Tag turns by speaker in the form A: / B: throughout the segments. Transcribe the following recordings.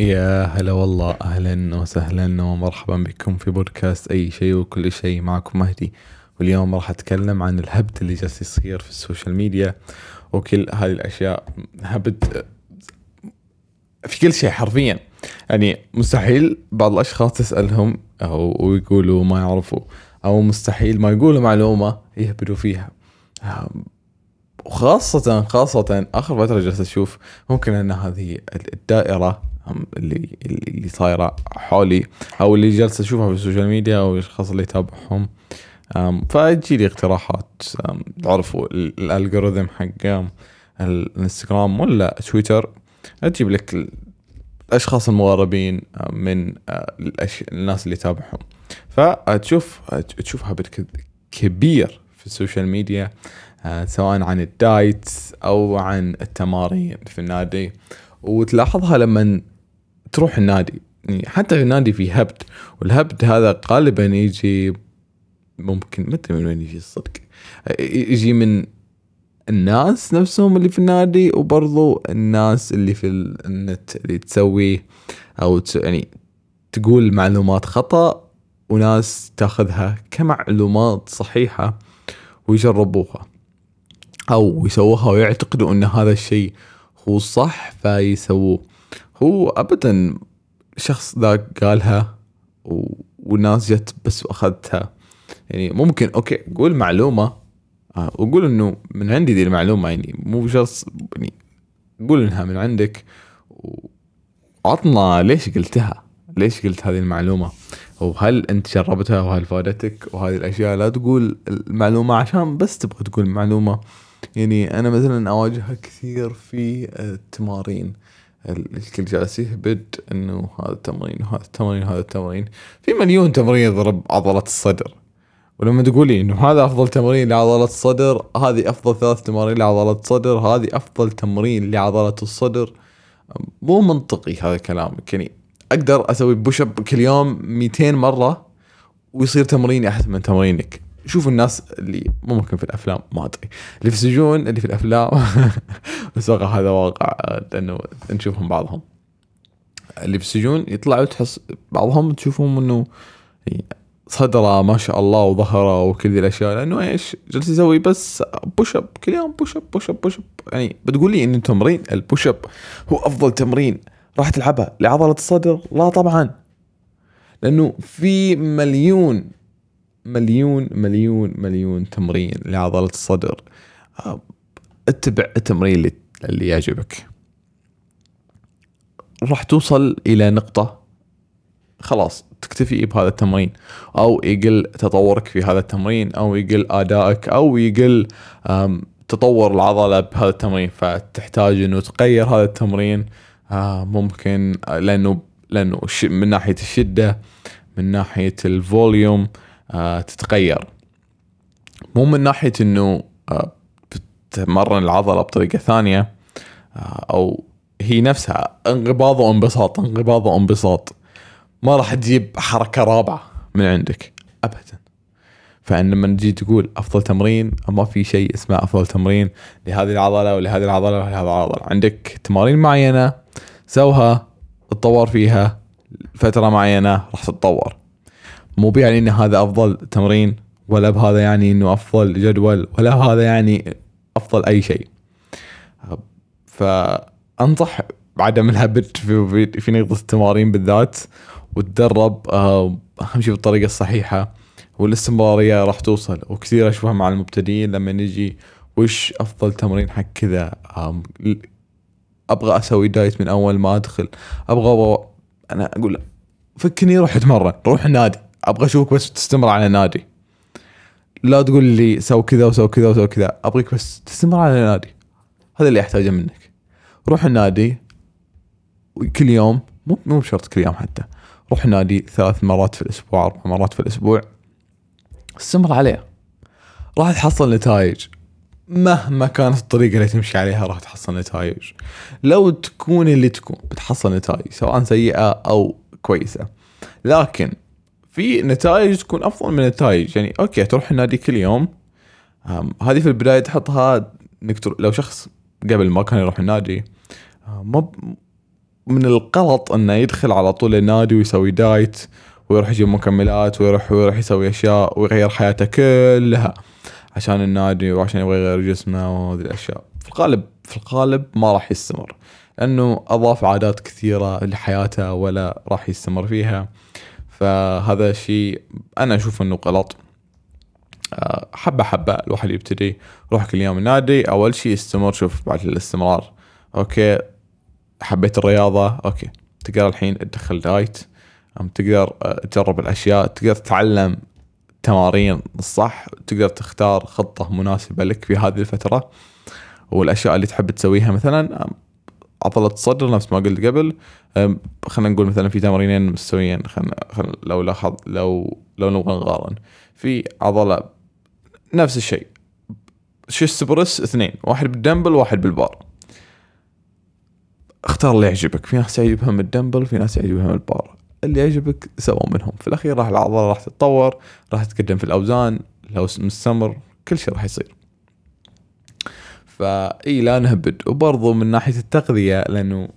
A: يا هلا والله أهلا وسهلا ومرحبا بكم في بودكاست أي شيء وكل شيء معكم مهدي. واليوم راح أتكلم عن الهبد اللي جالس يصير في ال social media وكل هذه الأشياء. هبد في كل شيء حرفيا. يعني مستحيل بعض الأشخاص تسألهم أو ويقولوا ما يعرفوا أو مستحيل ما يقولوا معلومة يهبدوا فيها. وخاصة خاصة آخر فترة جالس أشوف ممكن أن هذه الدائرة اللي اللي صايرة حولي أو اللي جالس أشوفها في ال social media أو الأشخاص اللي يتابعهم. فتجي لي اقتراحات. تعرفوا ال algorithm حق الإنستغرام ولا تويتر؟ تجيب لك الأشخاص المقربين من الناس اللي يتابعهم. فتشوف تشوف هبد كبير في ال social media سواء عن الدايت أو عن التمارين في النادي. وتلاحظها لما تروح النادي. يعني حتى النادي في هبد والهبد هذا غالبا يجي ممكن ما أدري من وين يجي الصدق. يجي من الناس نفسهم اللي في النادي وبرضو الناس اللي في النت اللي تسوي أو يعني تقول معلومات خطأ وناس تأخذها كمعلومات صحيحة ويجربوها أو يسووها ويعتقدوا إن هذا الشيء هو صح فيسووه. هو ابدا شخص ذا قالها والناس جت بس وأخذتها. يعني ممكن okay قول معلومة آه وقول إنه من عندي دي المعلومة يعني مو شخص يعني قول إنها من عندك. وعطنا ليش قلتها ليش قلت هذه المعلومة؟ وهل أنت جربتها؟ وهل فادتك؟ وهذه الأشياء لا تقول المعلومة عشان بس تبغى تقول معلومة. يعني أنا مثلا أواجهها كثير في التمارين. الكل جالس يهبد إنه هذا التمرين وهذا التمرين وهذا التمرين. في مليون تمرين يضرب عضلة الصدر. ولما تقولي إنه هذا أفضل تمرين لعضلة الصدر هذه أفضل ثلاث تمارين لعضلة الصدر هذه أفضل تمرين لعضلة الصدر. مو منطقي هذا كلامك يعني أقدر أسوي push up كل يوم 200 مرة ويصير تمريني أحسن من تمرينك. شوف الناس اللي ممكن في الأفلام ما أدري. اللي في السجون اللي في الأفلام. بس واقع هذا واقع لأنه نشوفهم بعضهم. اللي في السجون يطلعوا تحس بعضهم تشوفهم إنه صدره ما شاء الله وظهره وكل ذي الأشياء. لأنه إيش؟ جالس يسوي بس push up كل يوم push up push up push up يعني بتقول لي ان تمرين ال push up هو أفضل تمرين راح تلعبها لعضلة الصدر؟ لا طبعا. لأنه في مليون مليون مليون مليون تمرين لعضلة الصدر. اتبع التمرين اللي, اللي يعجبك. راح توصل إلى نقطة خلاص تكتفي بهذا التمرين أو يقل تطورك في هذا التمرين أو يقل أدائك أو يقل تطور العضلة بهذا التمرين. فتحتاج إنه تغير هذا التمرين. ممكن لأنه لأنه من ناحية الشدة من ناحية الفوليوم آه، تتغير. مو من ناحية إنه آه، تمرن العضلة بطريقة ثانية آه، أو هي نفسها انقباض وانبساط انقباض وانبساط. ما راح تجيب حركة رابعة من عندك ابدا. فإن لما تجي تقول أفضل تمرين ما في شيء اسمه أفضل تمرين. لهذه العضلة ولهذه العضلة ولهذه العضلة. عندك تمارين معينة سوها تطور فيها فتره معينة راح تتطور. مو بيعني ان هذا أفضل تمرين ولا بهذا يعني إنه أفضل جدول ولا هذا يعني أفضل أي شيء. فأنصح بعدم الهبد في, في نقطة التمارين بالذات وتدرب آه، أهم شيء بالطريقة الصحيحة والاستمرارية راح توصل. وكثير أشوفها مع المبتدئين لما نجي وش أفضل تمرين حق كذا؟ أبغى أسوي diet من أول ما أدخل. أبغى, أبغى أنا أقول فكني روح أتمرن روح النادي أبغى أشوفك بس تستمر على النادي لا تقول لي سو كذا وسو كذا وسو كذا أبغيك بس تستمر على النادي هذا اللي أحتاجه منك. روح النادي كل يوم مو مو بشرط كل يوم حتى. روح النادي ثلاث مرات في الأسبوع أربع مرات في الأسبوع. استمر عليه. راح تحصل نتائج. مهما كانت الطريقة اللي تمشي عليها راح تحصل نتائج. لو تكون اللي تكون بتحصل نتائج سواء سيئة أو كويسة. لكن في نتائج تكون أفضل من نتائج يعني أوكي تروح النادي كل يوم. هذه في البداية تحطها إنك لو شخص قبل ما كان يروح النادي ما من الغلط إنه يدخل على طول النادي ويسوي دايت ويروح يجيب مكملات ويروح ويروح يسوي أشياء ويغير حياته كلها عشان النادي وعشان يبغى يغير جسمه وهذه الأشياء. في الغالب في الغالب ما راح يستمر لأنه أضاف عادات كثيرة لحياته ولا راح يستمر فيها. فهذا شيء أنا أشوف إنه غلط. آه، حبة حبة الواحد يبتدي يروح كل يوم النادي أول شيء استمر شوف بعد الاستمرار. okay حبيت الرياضة؟ okay. تقدر الحين تدخل diet تقدر آه، تجرب الأشياء تقدر تتعلم تمارين الصح تقدر تختار خطة مناسبة لك في هذه الفترة. والأشياء اللي تحب تسويها مثلا عضله الصدر نفس ما قلت قبل. خلينا نقول مثلا في تمارينين مستويين. خلينا خل لو لاحظ لو لو نبغى نقارن. في عضله نفس الشيء. chest press اثنين. واحد بالدمبل وواحد بالبار. اختار اللي يعجبك. في ناس يعجبهم الدمبل في ناس يعجبهم البار. اللي يعجبك سووا منهم. في الأخير راح العضله راح تتطور راح تتقدم في الأوزان لو مستمر كل شيء راح يصير. فإي لا نهبد وبرضو من ناحية التغذية لأنه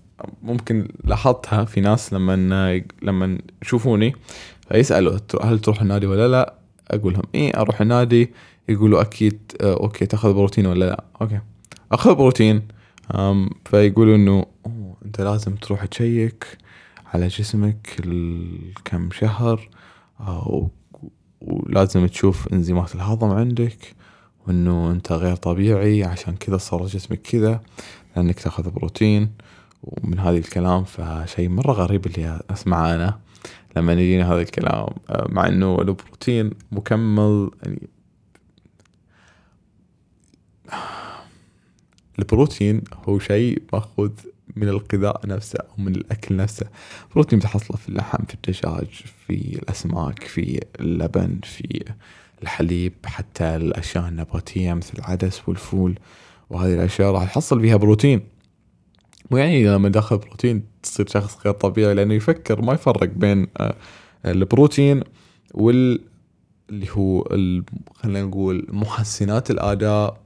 A: ممكن لاحظتها في ناس لما لما يشوفوني فيسألوا هل تروح النادي ولا لا؟ أقول لهم إي أروح النادي يقولوا أكيد آه، okay تأخذ بروتين ولا لا؟ okay أخذ بروتين فيقولوا إنه أنت لازم تروح ت check على جسمك كم شهر آه، ولازم تشوف إنزيمات الهضم عندك وانه أنت غير طبيعي عشان كذا صار جسمك كذا لأنك تأخذ بروتين ومن هذا الكلام فشيء مرة غريب اللي أسمعه أنا لما يجيني هذا الكلام. مع إنه البروتين مكمل يعني البروتين هو شيء مأخوذ من الغذاء نفسه أو من الأكل نفسه. بروتين تحصله في اللحم في الدجاج في الأسماك في اللبن في الحليب حتى الأشياء النباتية مثل العدس والفول وهذه الأشياء راح تحصل فيها بروتين. مو يعني لما دخل بروتين تصير شخص غير طبيعي لأنه يفكر ما يفرق بين آه، البروتين وال اللي هو خلينا نقول محسنات الأداء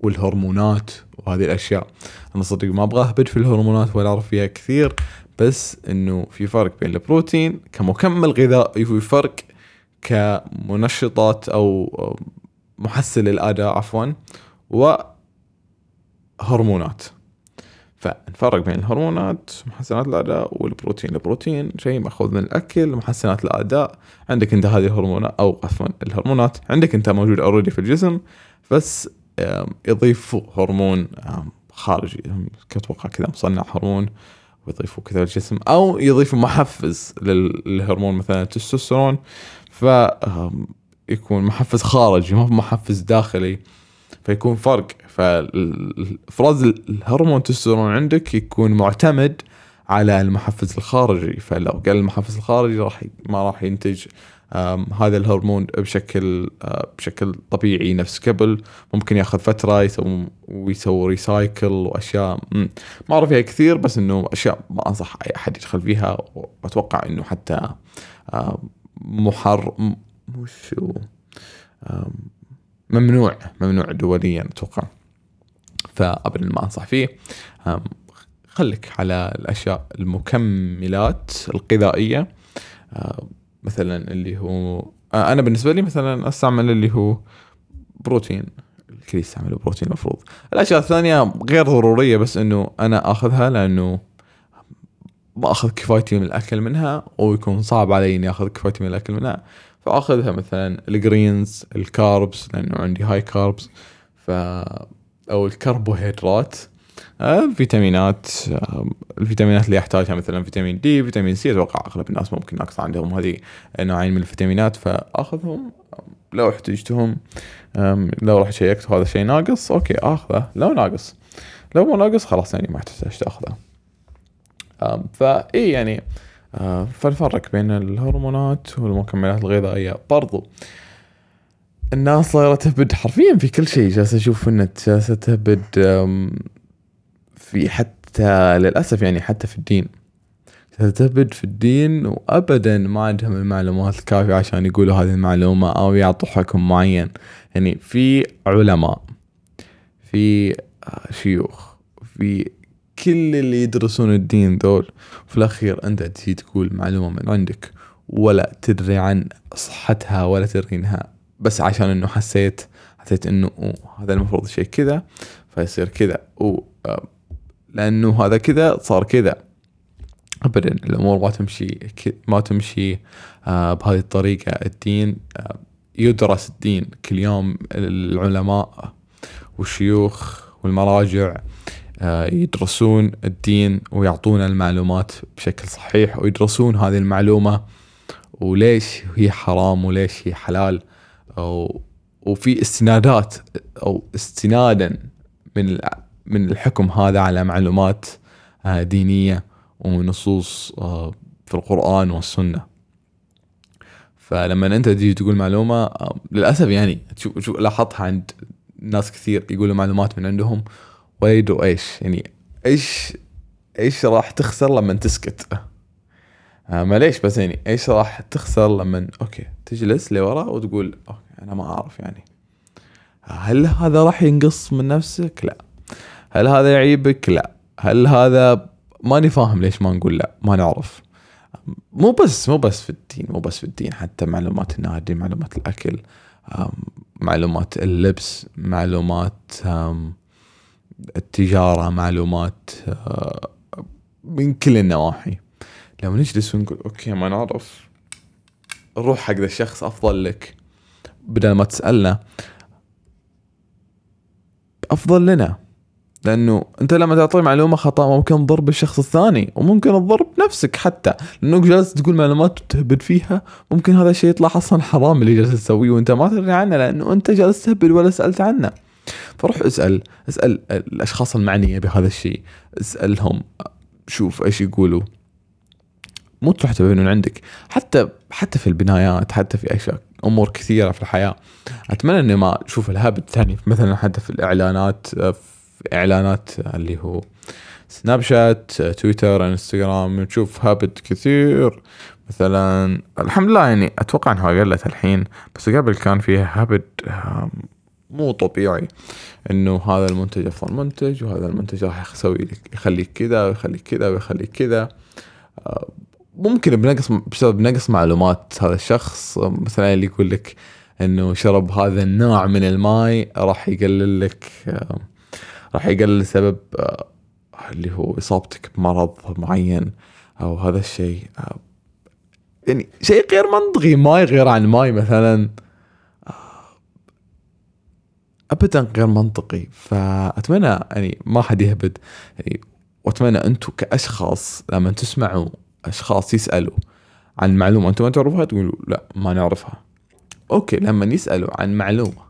A: والهرمونات وهذه الأشياء. أنا صدق ما أبغى أهبد في الهرمونات ولا أعرف فيها كثير بس إنه في فرق بين البروتين كمكمل غذائي وفي فرق كمنشطات أو محسن للاداء عفوا وهرمونات. فنفرق بين الهرمونات محسنات الأداء والبروتين. البروتين شيء مأخوذ من الأكل محسنات الأداء. عندك أنت هذه الهرمونات أو عفوا الهرمونات. عندك أنت موجود اوريدي في الجسم بس يضيفوا هرمون خارجي. أتوقع كذا مصنع هرمون ويضيفوا كذا الجسم أو يضيفوا محفز للهرمون مثلا التستوستيرون. فيكون محفز خارجي ما محفز داخلي فيكون فرق. فافراز الهرمون التستوستيرون عندك يكون معتمد على المحفز الخارجي. فلو قل المحفز الخارجي راح ما راح ينتج هذا الهرمون بشكل بشكل طبيعي نفس قبل. ممكن ياخذ فترة يسوي ويسوي recycle وأشياء ما أعرف فيها كثير بس إنه أشياء ما أنصح أي أحد يدخل فيها وأتوقع إنه حتى محر مش ممنوع ممنوع دوليا أتوقع. فابدا ما أنصح فيه. خليك على الأشياء المكملات الغذائية. مثلا اللي هو آه، أنا بالنسبة لي مثلا أستعمل اللي هو بروتين. الكل يستعمل بروتين المفروض. الأشياء الثانية غير ضرورية بس إنه أنا آخذها لأنه ما اخذ كفايتي من الأكل منها ويكون صعب علي إني أخذ كفايتي من الأكل منها. فأخذها مثلا ال greens ال carbs لأنه عندي high carbs ف أو الكربوهيدرات. الفيتامينات آه، الفيتامينات اللي يحتاجها مثلا فيتامين D فيتامين C أتوقع أغلب الناس ممكن ناقص عندهم هذه نوعين من الفيتامينات فأخذهم. لو احتجتهم لو رحت check ت وهذا الشيء ناقص okay أخذه. لو ناقص. لو مو ناقص خلاص يعني ما تحتاج تاخذه فاي يعني فنفرق بين الهرمونات والمكملات الغذائية برضو. الناس صايرة تهبد حرفيا في كل شيء جالس أشوف النت جالسة تهبد في حتى للأسف يعني حتى في الدين. تهبد في الدين وابدا ما عندهم المعلومات الكافية عشان يقولوا هذه المعلومة أو يعطوا حكم معين. يعني في علماء في شيوخ في كل اللي يدرسون الدين ذول في الأخير أنت تجي تقول معلومة من عندك ولا تدري عن صحتها ولا تدري انها بس عشان إنه حسيت حسيت أوه هذا المفروض شيء كذا فيصير كذا. و آه، لأنه هذا كذا صار كذا. ابدا الأمور ما تمشي ما تمشي آه، بهذه الطريقة. الدين آه، يدرس الدين. كل يوم العلماء والشيوخ والمراجع يدرسون الدين ويعطونا المعلومات بشكل صحيح ويدرسون هذه المعلومة وليش هي حرام وليش هي حلال وفي استنادات أو استنادا من من الحكم هذا على معلومات آه، دينية ونصوص آه، في القرآن والسنة. فلما أنت تجي تقول معلومة آه، للأسف يعني لاحظتها عند ناس كثير يقولوا معلومات من عندهم ولا يدروا إيش؟ يعني إيش إيش راح تخسر لما تسكت؟ آه معليش بس يعني إيش راح تخسر لما okay تجلس لورا وتقول okay أنا ما أعرف يعني. هل هذا راح ينقص من نفسك؟ لا. هل هذا يعيبك؟ لا. هل هذا ماني فاهم ليش ما نقول لا ما نعرف. مو بس مو بس في الدين مو بس في الدين حتى معلومات النادي معلومات الأكل معلومات اللبس معلومات آم، التجارة معلومات آه، من كل النواحي. لو نجلس ونقول okay ما نعرف. نروح حق ذا الشخص أفضل لك. بدل ما تسألنا أفضل لنا. لأنه أنت لما تعطي معلومة خطأ ممكن تضر بالشخص الثاني وممكن تضر بنفسك حتى. لانك جالس تقول معلومات وتهبد فيها ممكن هذا الشيء يطلع أصلا حرام اللي جالس تسويه وأنت ما تدري عنه لأنه أنت جالس تهبد ولا سألت عنه. فروح اسأل اسأل الأشخاص المعنية بهذا الشيء. اسألهم شوف إيش يقولوا. مو تروح تبين من عندك. حتى حتى في البنايات حتى في اشياء أمور كثيرة في الحياة. أتمنى إني ما أشوف الهبد الثاني مثلا حتى في الإعلانات في إعلانات اللي هو سناب شات تويتر إنستغرام نشوف هبد كثير. مثلا الحمد لله يعني أتوقع إنها قلت الحين بس قبل كان فيها آم، مو طبيعي إنه هذا المنتج أفضل منتج وهذا المنتج راح يسوي لك يخليك كذا ويخليك كذا ويخليك كذا. آه، ممكن بنقص بسبب نقص معلومات هذا الشخص. مثلا اللي يقول لك إنه شرب هذا النوع من الماء راح يقلل لك آه، راح يقلل سبب آه، اللي هو إصابتك بمرض معين أو هذا الشيء. يعني شيء غير منطقي ماي غير عن ماي مثلا. أبدا غير منطقي. فأتمنى يعني ما حد يهبد. يعني وأتمنى أنتم كأشخاص لما تسمعوا أشخاص يسألوا عن معلومة أنتم ما تعرفوها تقولوا لا ما نعرفها. أوكي لما يسألوا عن معلومة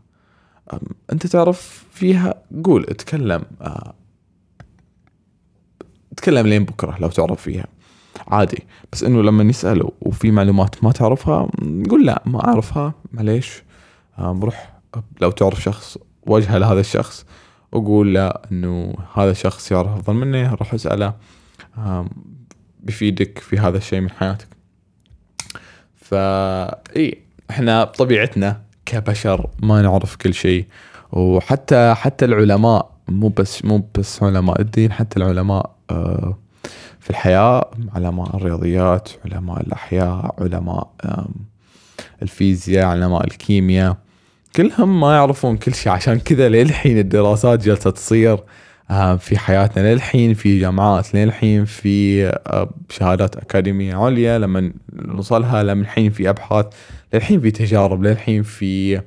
A: أنت تعرف فيها؟ قول اتكلم آه، اتكلم لين بكرة لو تعرف فيها. عادي. بس إنه لما يسألوا وفي معلومات ما تعرفها قول لا ما أعرفها معليش. آم، روح لو تعرف شخص وجهه لهذا الشخص وقول له إنه هذا الشخص يعرف افضل مني روح أسأله بيفيدك في هذا الشيء من حياتك. فا إي إحنا بطبيعتنا كبشر ما نعرف كل شيء وحتى حتى العلماء مو بس مو بس علماء الدين حتى العلماء آه، في الحياة علماء الرياضيات علماء الأحياء علماء الفيزياء علماء الكيمياء كلهم ما يعرفون كل شيء. عشان كذا للحين الدراسات جالسة تصير آه، في حياتنا للحين في جامعات للحين في آه، شهادات أكاديمية عليا لما نوصلها لما الحين في أبحاث للحين في تجارب للحين في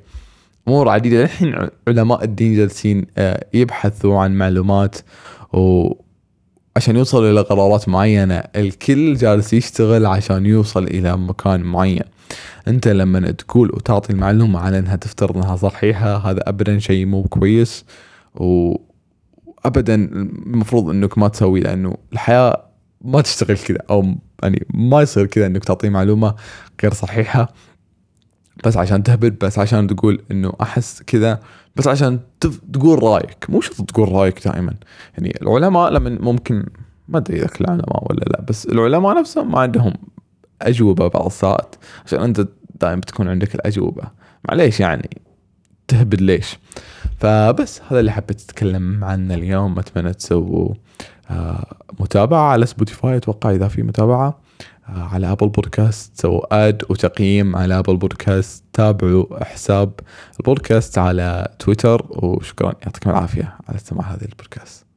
A: أمور عديدة. للحين علماء الدين جالسين آه، يبحثوا عن معلومات وعشان يوصلوا إلى قرارات معينة الكل جالس يشتغل عشان يوصل إلى مكان معين. أنت لما تقول وتعطي المعلومة على إنها تفترض إنها صحيحة هذا ابدا شيء مو كويس. وابدا المفروض إنك ما تسوي لأنه الحياة ما تشتغل كذا أو يعني ما يصير كذا إنك تعطي معلومة غير صحيحة. بس عشان تهبد بس عشان تقول إنه أحس كذا بس عشان. تقول رأيك. مو شرط تقول رأيك دائما. يعني العلماء لما ممكن ما أدري إذا العلماء ولا لا بس العلماء نفسهم ما عندهم أجوبة بعض الساعات عشان أنت دائما تكون عندك الأجوبة. معليش يعني تهبد ليش؟ فبس هذا اللي حبيت أتكلم عنه اليوم. أتمنى تسووا آه، متابعة على سبوتيفاي أتوقع إذا في متابعة آه، على أبل بودكاست سووا add وتقييم على أبل بودكاست تابعوا حساب البودكاست على تويتر وشكرا يعطيكم العافية على استماع هذه البودكاست.